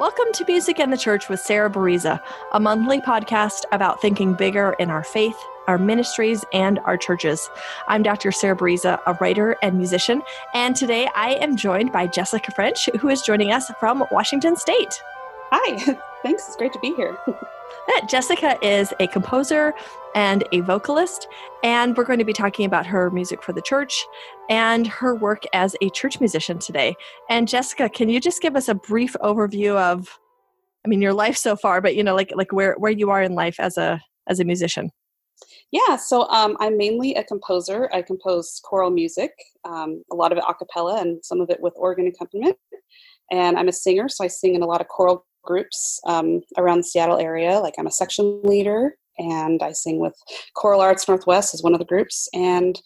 Welcome to Music and the Church with Sarah Bereza, a monthly podcast about thinking bigger in our faith, our ministries, and our churches. I'm Dr. Sarah Bereza, a writer and musician, and today I am joined by Jessica French, who is joining us from Washington State. Hi, thanks. It's great to be here. Jessica is a composer and a vocalist, and we're going to be talking about her music for the church and her work as a church musician today. And Jessica, can you just give us a brief overview of, I mean, your life so far, but you know, like like where where you are in life as a as a musician? Yeah, so um, I'm mainly a composer. I compose choral music, um, a lot of it a cappella and some of it with organ accompaniment. And I'm a singer, so I sing in a lot of choral groups um, around the Seattle area. Like I'm a section leader and I sing with Choral Arts Northwest as one of the groups. And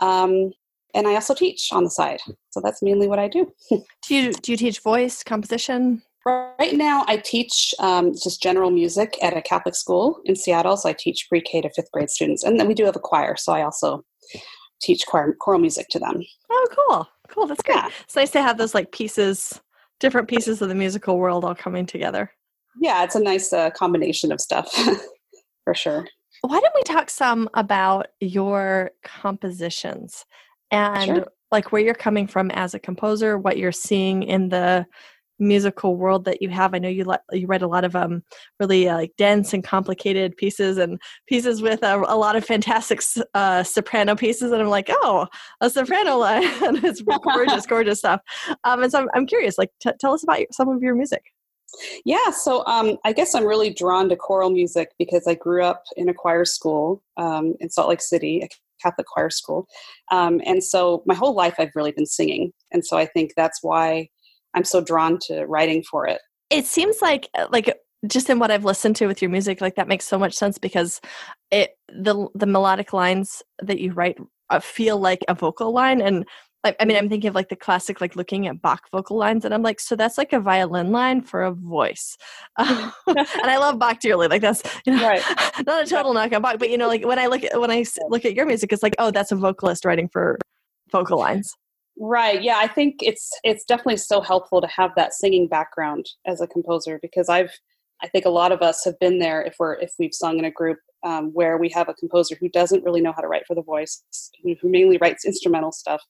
um, and I also teach on the side. So that's mainly what I do. do you do you teach voice composition? Right now, I teach um, just general music at a Catholic school in Seattle. So I teach pre-K to fifth grade students, and then we do have a choir. So I also teach choir, choral music to them. Oh, cool, cool. That's great. Yeah. It's nice to have those like pieces different pieces of the musical world all coming together. Yeah, it's a nice uh, combination of stuff for sure. Why don't we talk some about your compositions and sure. like where you're coming from as a composer, what you're seeing in the musical world that you have. I know you le- you read a lot of um really uh, like dense and complicated pieces and pieces with a, a lot of fantastic uh, soprano pieces, and I'm like, oh, a soprano line, it's gorgeous, gorgeous stuff. Um, and so I'm, I'm curious, like, t- tell us about some of your music. Yeah, so um, I guess I'm really drawn to choral music because I grew up in a choir school um, in Salt Lake City, a Catholic choir school. Um, and so my whole life I've really been singing. And so I think that's why I'm so drawn to writing for it. It seems like uh, like just in what I've listened to with your music, like that makes so much sense because it the the melodic lines that you write uh, feel like a vocal line, and I, I mean I'm thinking of like the classic like looking at Bach vocal lines, and I'm like, so that's like a violin line for a voice, and I love Bach dearly. Like that's you know right. not a total knock on Bach, but you know like when I look at when I look at your music, it's like oh that's a vocalist writing for vocal lines. Right. Yeah, I think it's it's definitely so helpful to have that singing background as a composer because I've I think a lot of us have been there if we're if we've sung in a group um, where we have a composer who doesn't really know how to write for the voice, who, who mainly writes instrumental stuff,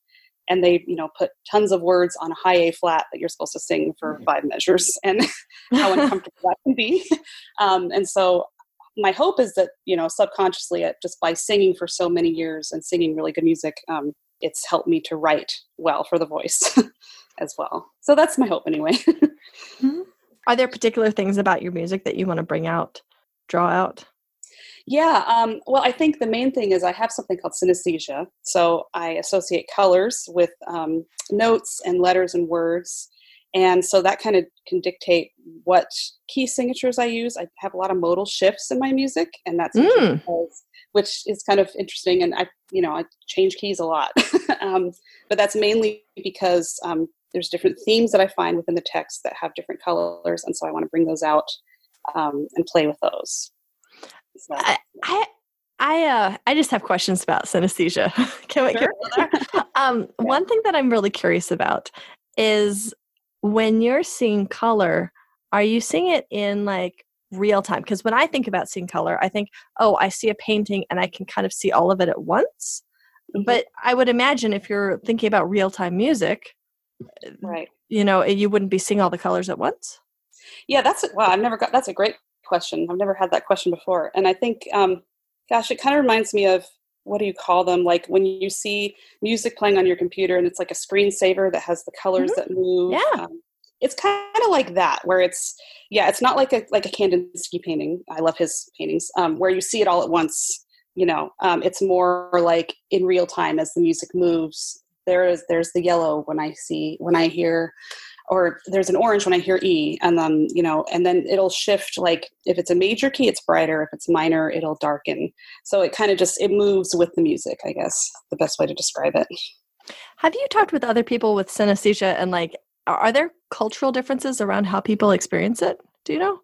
and they you know put tons of words on a high A flat that you're supposed to sing for mm-hmm. five measures, and how uncomfortable that can be. Um, and so my hope is that you know subconsciously uh, just by singing for so many years and singing really good music um, it's helped me to write well for the voice as well. So that's my hope anyway. mm-hmm. Are there particular things about your music that you want to bring out, draw out? Yeah, um, well, I think the main thing is I have something called synesthesia. So I associate colors with um, notes and letters and words. And so that kind of can dictate what key signatures I use. I have a lot of modal shifts in my music, and that's mm. because which is kind of interesting. And I, you know, I change keys a lot, um, but that's mainly because um, there's different themes that I find within the text that have different colors, and so I want to bring those out um, and play with those. So, I, I, I, uh, I just have questions about synesthesia. can we? Sure. um, yeah. One thing that I'm really curious about is when you're seeing color. Are you seeing it in like real time because when i think about seeing color i think oh i see a painting and i can kind of see all of it at once. Mm-hmm. but i would imagine if you're thinking about real time music right. you know you wouldn't be seeing all the colors at once? Yeah that's wow i've never got that's a great question. I've never had that question before. And i think um gosh it kind of reminds me of what do you call them? Like when you see music playing on your computer and it's like a screensaver that has the colors mm-hmm. that move yeah. um, it's kind of like that where it's yeah it's not like a like a kandinsky painting. I love his paintings um, where you see it all at once you know um, it's more like in real time as the music moves. There is there's the yellow when i see when i hear or there's an orange when i hear e and then you know and then it'll shift like if it's a major key it's brighter. If it's minor it'll darken. So it kind of just it moves with the music i guess the best way to describe it. Have you talked with other people with synesthesia and like are there cultural differences around how people experience it? Do you know?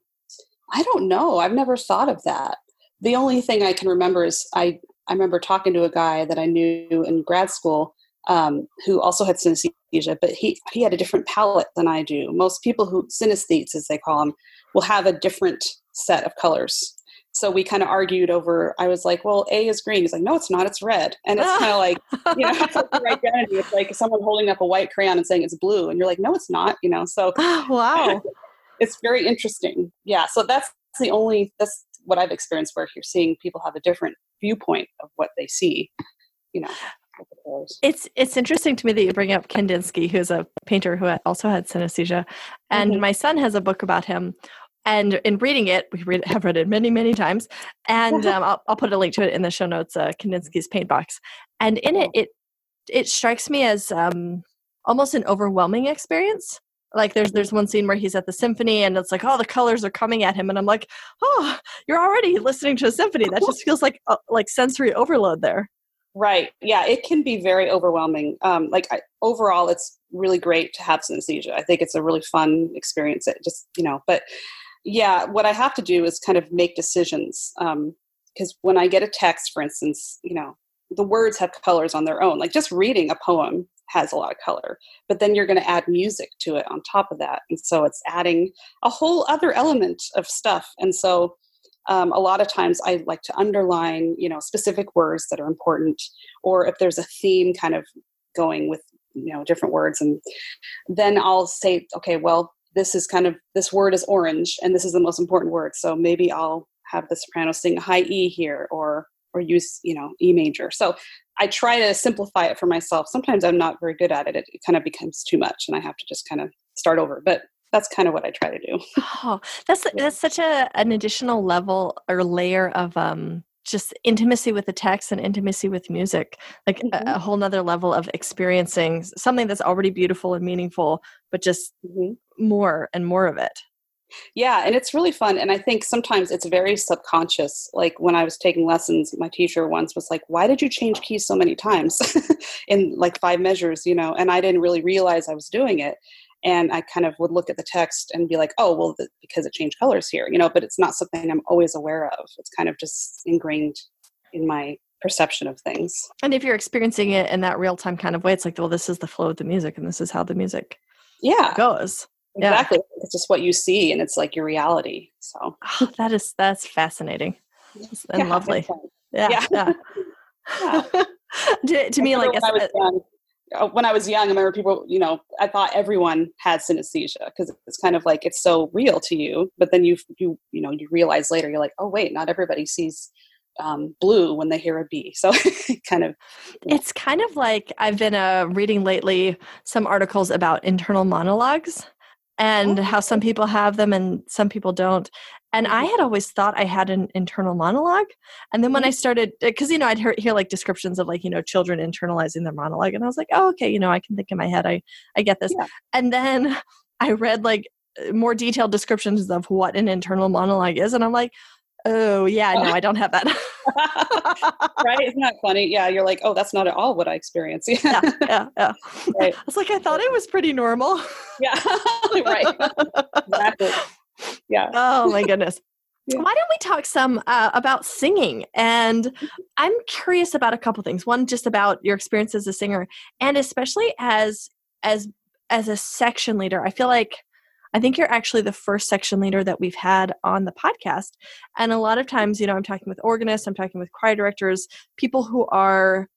I don't know. I've never thought of that. The only thing I can remember is I I remember talking to a guy that I knew in grad school um, who also had synesthesia, but he, he had a different palette than I do. Most people who, synesthetes as they call them, will have a different set of colors. So we kind of argued over, I was like, well, A is green. He's like, no, it's not, it's red. And it's kind of like, you know, it's like your identity. It's like someone holding up a white crayon and saying it's blue. And you're like, no, it's not, you know, so. wow. it's very interesting. Yeah. So that's the only, that's what I've experienced where you're seeing people have a different viewpoint of what they see, you know. It's it's interesting to me that you bring up Kandinsky, who's a painter who also had synesthesia, and mm-hmm. my son has a book about him. And in reading it, we read, have read it many, many times, and um, I'll, I'll, put a link to it in the show notes. Uh, Kandinsky's paint box, and in it, it it strikes me as um, almost an overwhelming experience. Like there's there's one scene where he's at the symphony and it's like oh the colors are coming at him and i'm like oh you're already listening to a symphony. That just feels like uh, like sensory overload there. Right. Yeah it can be very overwhelming. Um like I, overall it's really great to have synesthesia. I think it's a really fun experience. It just you know but yeah what i have to do is kind of make decisions um because when i get a text for instance you know the words have colors on their own like just reading a poem has a lot of color but then you're going to add music to it on top of that and so it's adding a whole other element of stuff and so um, a lot of times i like to underline you know specific words that are important or if there's a theme kind of going with you know different words and then i'll say okay well this is kind of this word is orange and this is the most important word so maybe i'll have the soprano sing high e here or or use you know e major. So i try to simplify it for myself. Sometimes i'm not very good at it it, it kind of becomes too much and i have to just kind of start over but that's kind of what i try to do. Oh that's yeah. that's such a an additional level or layer of um just intimacy with the text and intimacy with music like mm-hmm. a, a, whole nother level of experiencing something that's already beautiful and meaningful but just mm-hmm. more and more of it yeah, and it's really fun. And I think sometimes it's very subconscious. Like when I was taking lessons, my teacher once was like, Why did you change keys so many times in like five measures? You know, and I didn't really realize I was doing it. And I kind of would look at the text and be like, Oh, well, the, because it changed colors here, you know, but it's not something I'm always aware of. It's kind of just ingrained in my perception of things. And if you're experiencing it in that real time kind of way, it's like, well, this is the flow of the music and this is how the music yeah. goes. Exactly. Yeah. it's just what you see and it's like your reality so. Oh, that is that's fascinating. And yeah, lovely. yeah yeah, yeah. to, to me like I, uh, when I was young, I remember people, you know, I thought everyone had synesthesia because it's kind of like it's so real to you. But then you, you, you know, you realize later, you're like, oh wait, not everybody sees um, blue when they hear a bee. So kind of. It's kind of like I've been uh, reading lately some articles about internal monologues and oh. how some people have them and some people don't. And I mm-hmm. had always thought I had an internal monologue. And then when I mm-hmm. started, because, uh, you know, I'd hear, hear, like descriptions of like, you know, children internalizing their monologue. And I was like, oh, okay, you know, I can think in my head, I, I get this. Yeah. And then I read like uh, more detailed descriptions of what an internal monologue is. And I'm like, oh, yeah, no, I don't have that. right? Isn't that funny? Yeah, you're like, oh, that's not at all what I experience. yeah, yeah, yeah. Right. I was like, I thought it was pretty normal. yeah, right. exactly. Yeah. Oh my goodness. Yeah. Why don't we talk some uh, about singing? And. I'm curious about a couple things. One, just about your experience as a singer, and especially as as as a section leader. I feel like I think you're actually the first section leader that we've had on the podcast. And a lot of times, you know, I'm talking with organists, I'm talking with choir directors, people who are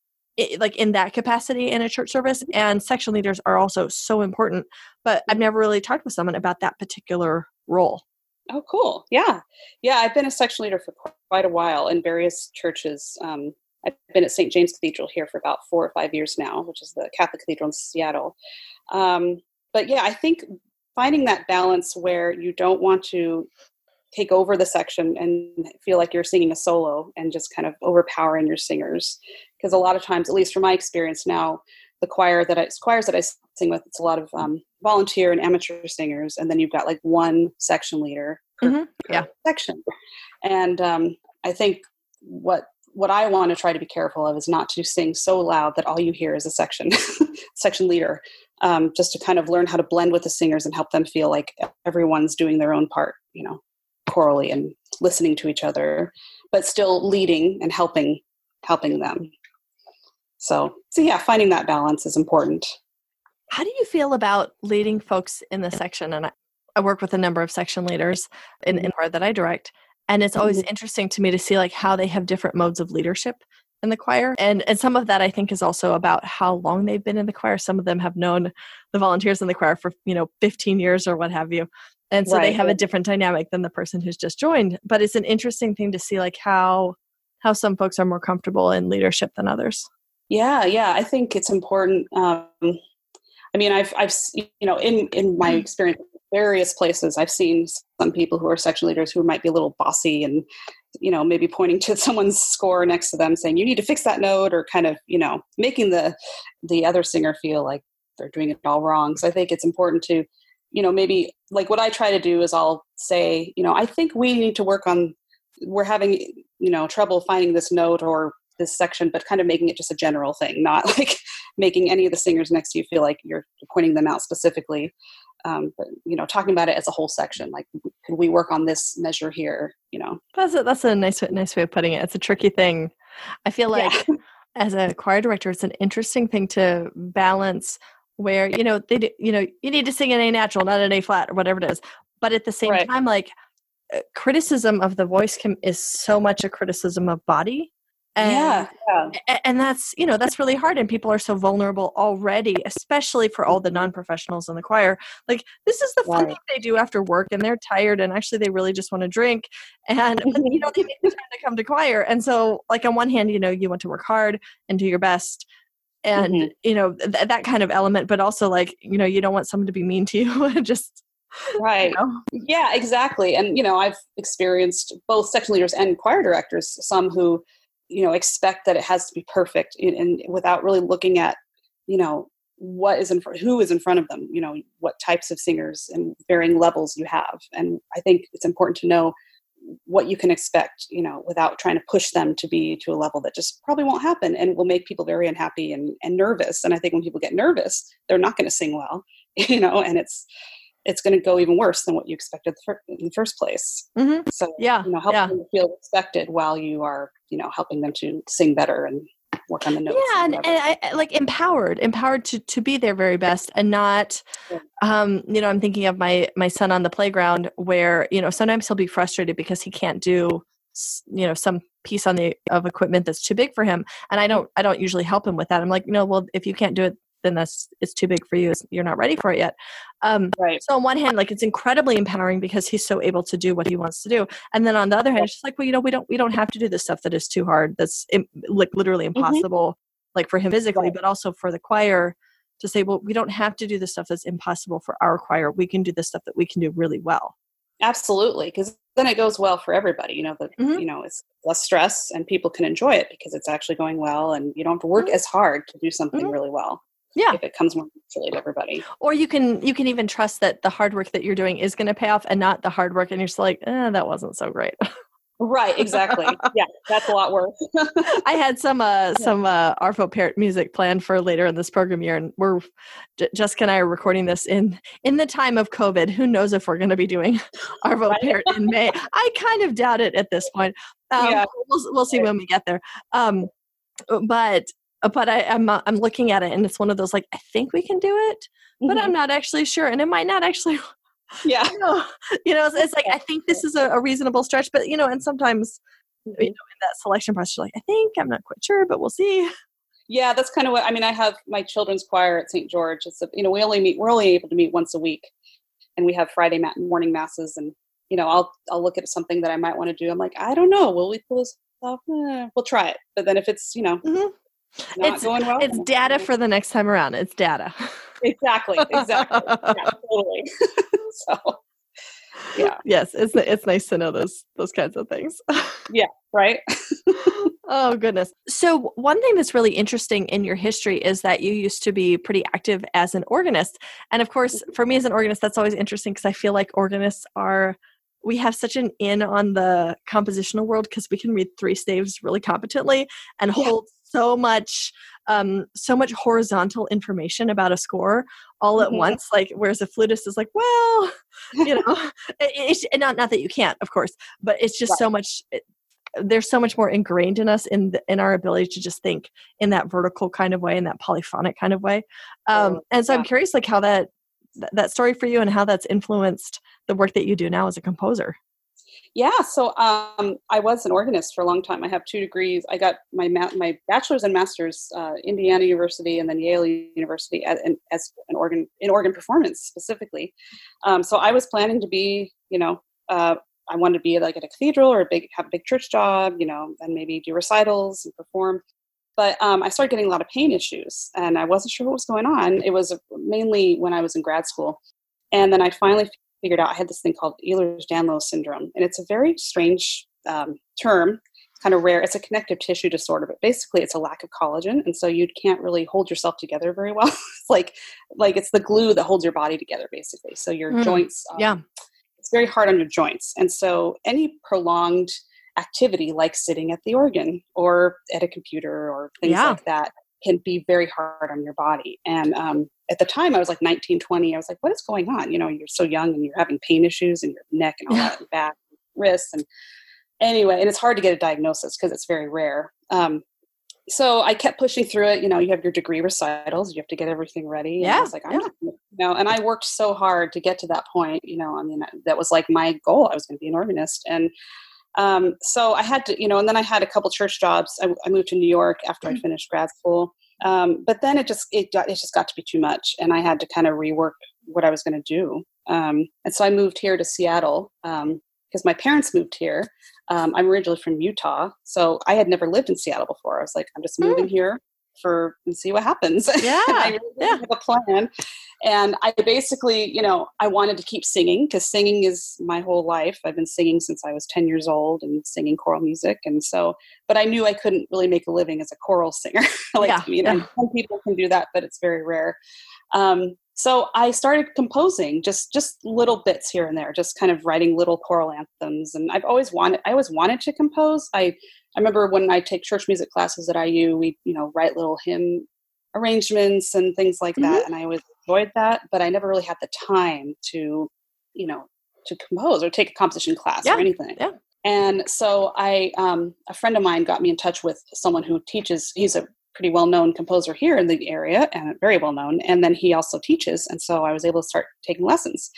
like in that capacity in a church service and section leaders are also so important but i've never really talked with someone about that particular role. Oh cool. Yeah. Yeah i've been a section leader for quite a while in various churches um, i've been at st james cathedral here for about four or five years now which is the catholic cathedral in seattle. Um, but yeah i think finding that balance where you don't want to take over the section and feel like you're singing a solo and just kind of overpowering your singers because a lot of times at least from my experience now the choir that I choirs that I sing with it's a lot of um, volunteer and amateur singers and then you've got like one section leader per, mm-hmm. yeah. section and um, I think what what I want to try to be careful of is not to sing so loud that all you hear is a section section leader um, just to kind of learn how to blend with the singers and help them feel like everyone's doing their own part, you know, chorally and listening to each other, but still leading and helping helping them. So, so yeah, finding that balance is important. How do you feel about leading folks in the section? And I, I work with a number of section leaders in, in choir that I direct. And it's always mm-hmm. interesting to me to see like how they have different modes of leadership in the choir. And and some of that I think is also about how long they've been in the choir. Some of them have known the volunteers in the choir for, you know, 15 years or what have you. And so right. they have a different dynamic than the person who's just joined. But it's an interesting thing to see like how how some folks are more comfortable in leadership than others. Yeah, yeah. I think it's important. Um, I mean, I've, I've, you know, in in my mm. experience, various places, I've seen some people who are section leaders who might be a little bossy and, you know, maybe pointing to someone's score next to them, saying you need to fix that note, or kind of, you know, making the the other singer feel like they're doing it all wrong. So I think it's important to, you know, maybe like what I try to do is I'll say, you know, I think we need to work on. We're having, you know, trouble finding this note or this section, but kind of making it just a general thing, not like making any of the singers next to you feel like you're pointing them out specifically. Um, but you know, talking about it as a whole section, like could we work on this measure here? You know, that's a, that's a nice nice way of putting it. It's a tricky thing. I feel like yeah. as a choir director, it's an interesting thing to balance where you know they do, you know you need to sing in a natural, not in a flat or whatever it is. But at the same right. time, like uh, criticism of the voice can, is so much a criticism of body and, yeah, yeah. And that's, you know, that's really hard. And people are so vulnerable already, especially for all the non professionals in the choir. Like, this is the fun right. thing they do after work and they're tired and actually they really just want to drink. And, you know, they make the time to come to choir. And so, like, on one hand, you know, you want to work hard and do your best. And, mm-hmm. you know, th- that kind of element, but also, like, you know, you don't want someone to be mean to you. just, right you know? yeah exactly and you know i've experienced both section leaders and choir directors some who you know expect that it has to be perfect and, and without really looking at you know what is in front who is in front of them you know what types of singers and varying levels you have. And i think it's important to know what you can expect you know without trying to push them to be to a level that just probably won't happen and will make people very unhappy and, and nervous. And i think when people get nervous they're not going to sing well you know and it's it's going to go even worse than what you expected in the first place. Mm-hmm. So, yeah, you know, help yeah. them feel respected while you are, you know, helping them to sing better and work on the notes. Yeah, and, and, I like empowered, empowered to to be their very best, and not, um, you know, I'm thinking of my my son on the playground where you know sometimes he'll be frustrated because he can't do, you know, some piece on the of equipment that's too big for him, and I don't I don't usually help him with that. I'm like, no, well, if you can't do it then that's it's too big for you you're not ready for it yet um, right. so on one hand like it's incredibly empowering because he's so able to do what he wants to do and then on the other hand it's just like well you know we don't we don't have to do the stuff that is too hard that's Im- like literally mm-hmm. impossible mm-hmm. like for him physically right. but also for the choir to say well we don't have to do the stuff that's impossible for our choir we can do the stuff that we can do really well absolutely because then it goes well for everybody you know the mm-hmm. you know it's less stress and people can enjoy it because it's actually going well and you don't have to work mm-hmm. as hard to do something mm-hmm. really well yeah. if it comes more naturally to everybody. Or you can you can even trust that the hard work that you're doing is going to pay off and not the hard work and you're just like eh, that wasn't so great. Right exactly. Yeah that's a lot worse. I had some uh some uh arvo pärt music planned for later in this program year and we're J- jessica and i are recording this in in the time of covid. Who knows if we're going to be doing arvo right. pärt in may? I kind of doubt it at this point. Um, yeah. we'll, we'll see when we get there. Um but but I, am I'm, I'm looking at it and it's one of those like I think we can do it, but mm-hmm. I'm not actually sure, and it might not actually. Yeah, you know, you know it's, it's, like I think this is a, a, reasonable stretch, but you know, and sometimes you mm-hmm. know in that selection process, you're like I think I'm not quite sure, but we'll see. Yeah, that's kind of what I mean. I have my children's choir at St. George. It's a, you know we only meet we're only able to meet once a week, and we have Friday mat- morning masses, and you know I'll I'll look at something that I might want to do. I'm like I don't know. Will we pull this off? Eh, we'll try it. But then if it's you know mm-hmm it's, going well. It's data for the next time around. It's data. Exactly. Exactly. yeah, totally. so yeah. Yes, it's it's nice to know those those kinds of things. yeah, right. oh goodness. So one thing that's really interesting in your history is that you used to be pretty active as an organist. And of course, mm-hmm. for me as an organist that's always interesting because I feel like organists are we have such an in on the compositional world because we can read three staves really competently and yeah. hold so much um, so much horizontal information about a score all at mm-hmm. once like whereas a flutist is like well you know it, it's not not that you can't of course but it's just right. so much it, there's so much more ingrained in us in the, in our ability to just think in that vertical kind of way in that polyphonic kind of way um, and so yeah. i'm curious like how that that story for you and how that's influenced the work that you do now as a composer yeah, so um, I was an organist for a long time. I have two degrees. I got my ma- my bachelor's and master's, uh, Indiana University and then Yale University as, an organ in organ performance specifically. Um, so I was planning to be, you know, uh, I wanted to be like at a cathedral or a big have a big church job, you know, and maybe do recitals and perform. But um, I started getting a lot of pain issues, and I wasn't sure what was going on. It was mainly when I was in grad school, and then I finally figured out I had this thing called Ehlers-Danlos syndrome, and it's a very strange um, term. It's kind of rare. It's a connective tissue disorder, but basically it's a lack of collagen, and so you can't really hold yourself together very well. it's like like it's the glue that holds your body together, basically. So your mm, joints, um, yeah, it's very hard on your joints, and so any prolonged activity like sitting at the organ or at a computer or things yeah. like that can be very hard on your body. And um, at the time, I was like 19, 20. I was like, what is going on? You know, you're so young and you're having pain issues in your neck and all that, and back, and wrists. And anyway, and it's hard to get a diagnosis because it's very rare. Um, so I kept pushing through it. You know, you have your degree recitals, you have to get everything ready. And yeah. I was like, I'm yeah. not, you know, and I worked so hard to get to that point. You know, I mean, that was like my goal. I was going to be an organist. And um, so I had to, you know, and then I had a couple church jobs. I, I moved to New York after mm-hmm. I finished grad school. Um, but then it just it got it just got to be too much, and I had to kind of rework what I was going to do. Um, and so I moved here to Seattle because um, my parents moved here. Um, I'm originally from Utah, so I had never lived in Seattle before. I was like, I'm just moving mm. here for and see what happens. Yeah, I really yeah. have a plan. And I basically, you know, I wanted to keep singing because singing is my whole life. I've been singing since I was 10 years old and singing choral music. And so, but I knew I couldn't really make a living as a choral singer. like, yeah, you know, yeah. some people can do that, but it's very rare. Um, so I started composing just just little bits here and there, just kind of writing little choral anthems. And I've always wanted I always wanted to compose. I I remember when I take church music classes at IU, we you know write little hymn arrangements and things like mm-hmm. that, and I always enjoyed that. But I never really had the time to you know to compose or take a composition class yeah. or anything. Yeah. And so I, um, a friend of mine got me in touch with someone who teaches. He's a pretty well known composer here in the area and very well known. And then he also teaches. And so I was able to start taking lessons.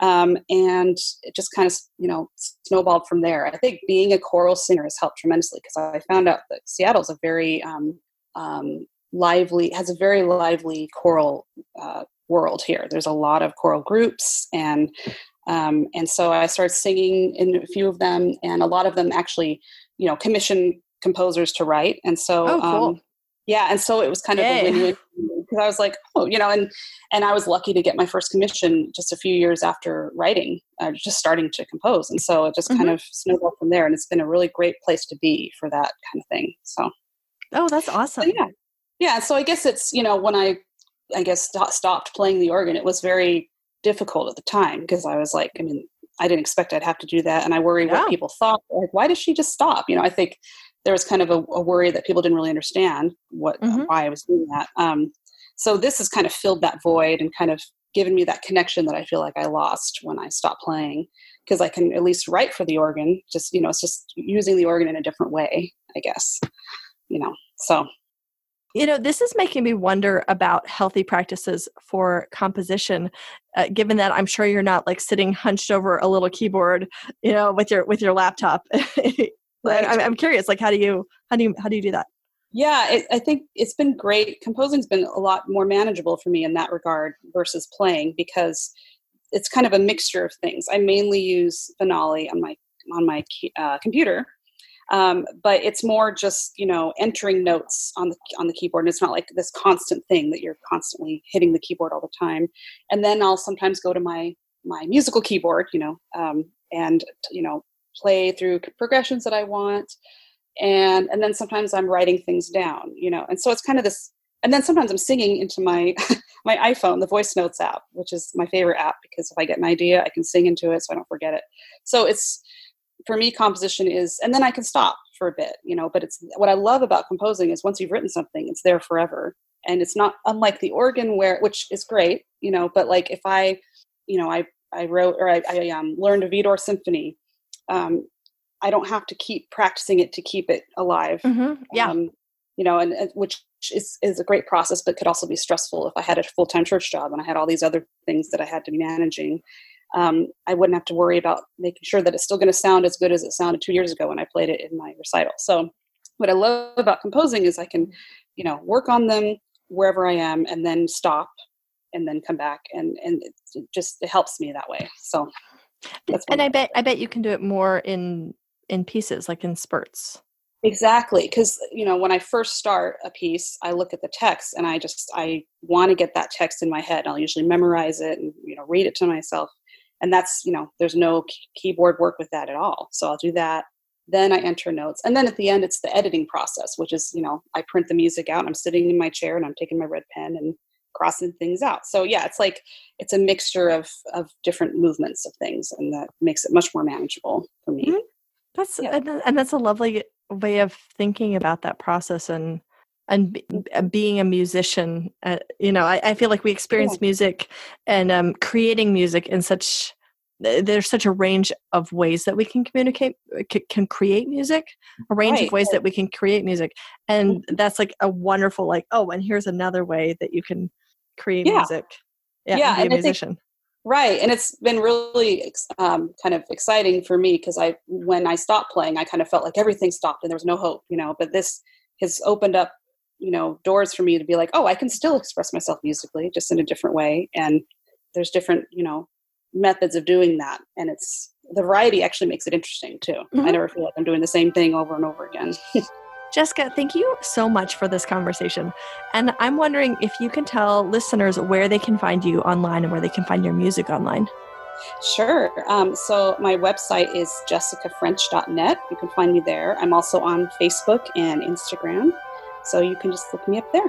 Um, and it just kind of, you know, snowballed from there. I think being a choral singer has helped tremendously because I found out that Seattle's a very um, um, lively, has a very lively choral uh, world here. There's a lot of choral groups and um, and so I started singing in a few of them, and a lot of them actually, you know, commission composers to write. And so oh, cool. um, yeah and so it was kind of Yay. a win-win because i was like oh you know and and i was lucky to get my first commission just a few years after writing uh, just starting to compose and so it just mm-hmm. kind of snowballed from there and it's been a really great place to be for that kind of thing so oh that's awesome so, yeah yeah so i guess it's you know when i i guess st- stopped playing the organ it was very difficult at the time because i was like i mean i didn't expect i'd have to do that and i worry yeah. what people thought like why does she just stop you know i think there was kind of a, a worry that people didn't really understand what mm-hmm. why I was doing that. Um, so this has kind of filled that void and kind of given me that connection that I feel like I lost when I stopped playing because I can at least write for the organ. Just you know, it's just using the organ in a different way, I guess. You know, so you know this is making me wonder about healthy practices for composition uh, given that i'm sure you're not like sitting hunched over a little keyboard you know with your with your laptop Right. I'm, I'm curious, like, how do you, how do you, how do you do that? Yeah, it, I think it's been great. Composing's been a lot more manageable for me in that regard versus playing because it's kind of a mixture of things. I mainly use Finale on my on my uh, computer, um, but it's more just you know entering notes on the on the keyboard, and it's not like this constant thing that you're constantly hitting the keyboard all the time. And then I'll sometimes go to my my musical keyboard, you know, um, and you know play through progressions that I want. And and then sometimes I'm writing things down, you know. And so it's kind of this and then sometimes I'm singing into my my iPhone, the voice notes app, which is my favorite app because if I get an idea, I can sing into it so I don't forget it. So it's for me composition is and then I can stop for a bit, you know, but it's what I love about composing is once you've written something, it's there forever. And it's not unlike the organ where which is great, you know, but like if I, you know, I I wrote or I, I um, learned a Widor symphony um, I don't have to keep practicing it to keep it alive. Mm-hmm. Yeah. Um, you know, and, and, which is, is a great process, but could also be stressful if I had a full time church job and I had all these other things that I had to be managing. Um, I wouldn't have to worry about making sure that it's still going to sound as good as it sounded two years ago when I played it in my recital. So, what I love about composing is I can, you know, work on them wherever I am and then stop and then come back and and it just it helps me that way. So, and I bet I bet you can do it more in in pieces, like in spurts. Exactly, because you know when I first start a piece, I look at the text and I just I want to get that text in my head. I'll usually memorize it and you know read it to myself, and that's you know there's no keyboard work with that at all. So I'll do that. Then I enter notes, and then at the end it's the editing process, which is you know I print the music out. I'm sitting in my chair and I'm taking my red pen and crossing things out. So yeah, it's like it's a mixture of of different movements of things, and that makes it much more manageable for me. Mm-hmm. That's yeah. and, and that's a lovely way of thinking about that process and and mm. uh, being a musician uh, you know I, I, feel like we experience yeah. music and um, creating music in such there's such a range of ways that we can communicate uh, can create music a range right. of ways that we can create music and mm-hmm. that's like a wonderful like oh and here's another way that you can create yeah. music yeah, yeah and be a musician think, right and it's been really um, kind of exciting for me because i when i stopped playing i kind of felt like everything stopped and there was no hope you know but this has opened up you know doors for me to be like oh i can still express myself musically just in a different way and there's different you know methods of doing that and it's the variety actually makes it interesting too mm-hmm. i never feel like i'm doing the same thing over and over again Jessica, thank you so much for this conversation. And I'm wondering if you can tell listeners where they can find you online and where they can find your music online. Sure. Um, so my website is jessicafrench.net. You can find me there. I'm also on Facebook and Instagram. So you can just look me up there.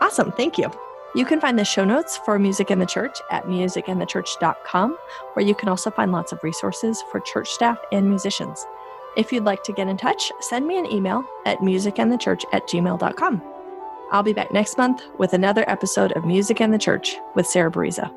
Awesome. Thank you. You can find the show notes for Music in the Church at musicandthechurch.com, where you can also find lots of resources for church staff and musicians. If you'd like to get in touch, send me an email at musicandthechurch at gmail.com. I'll be back next month with another episode of Music and the Church with Sarah Bereza.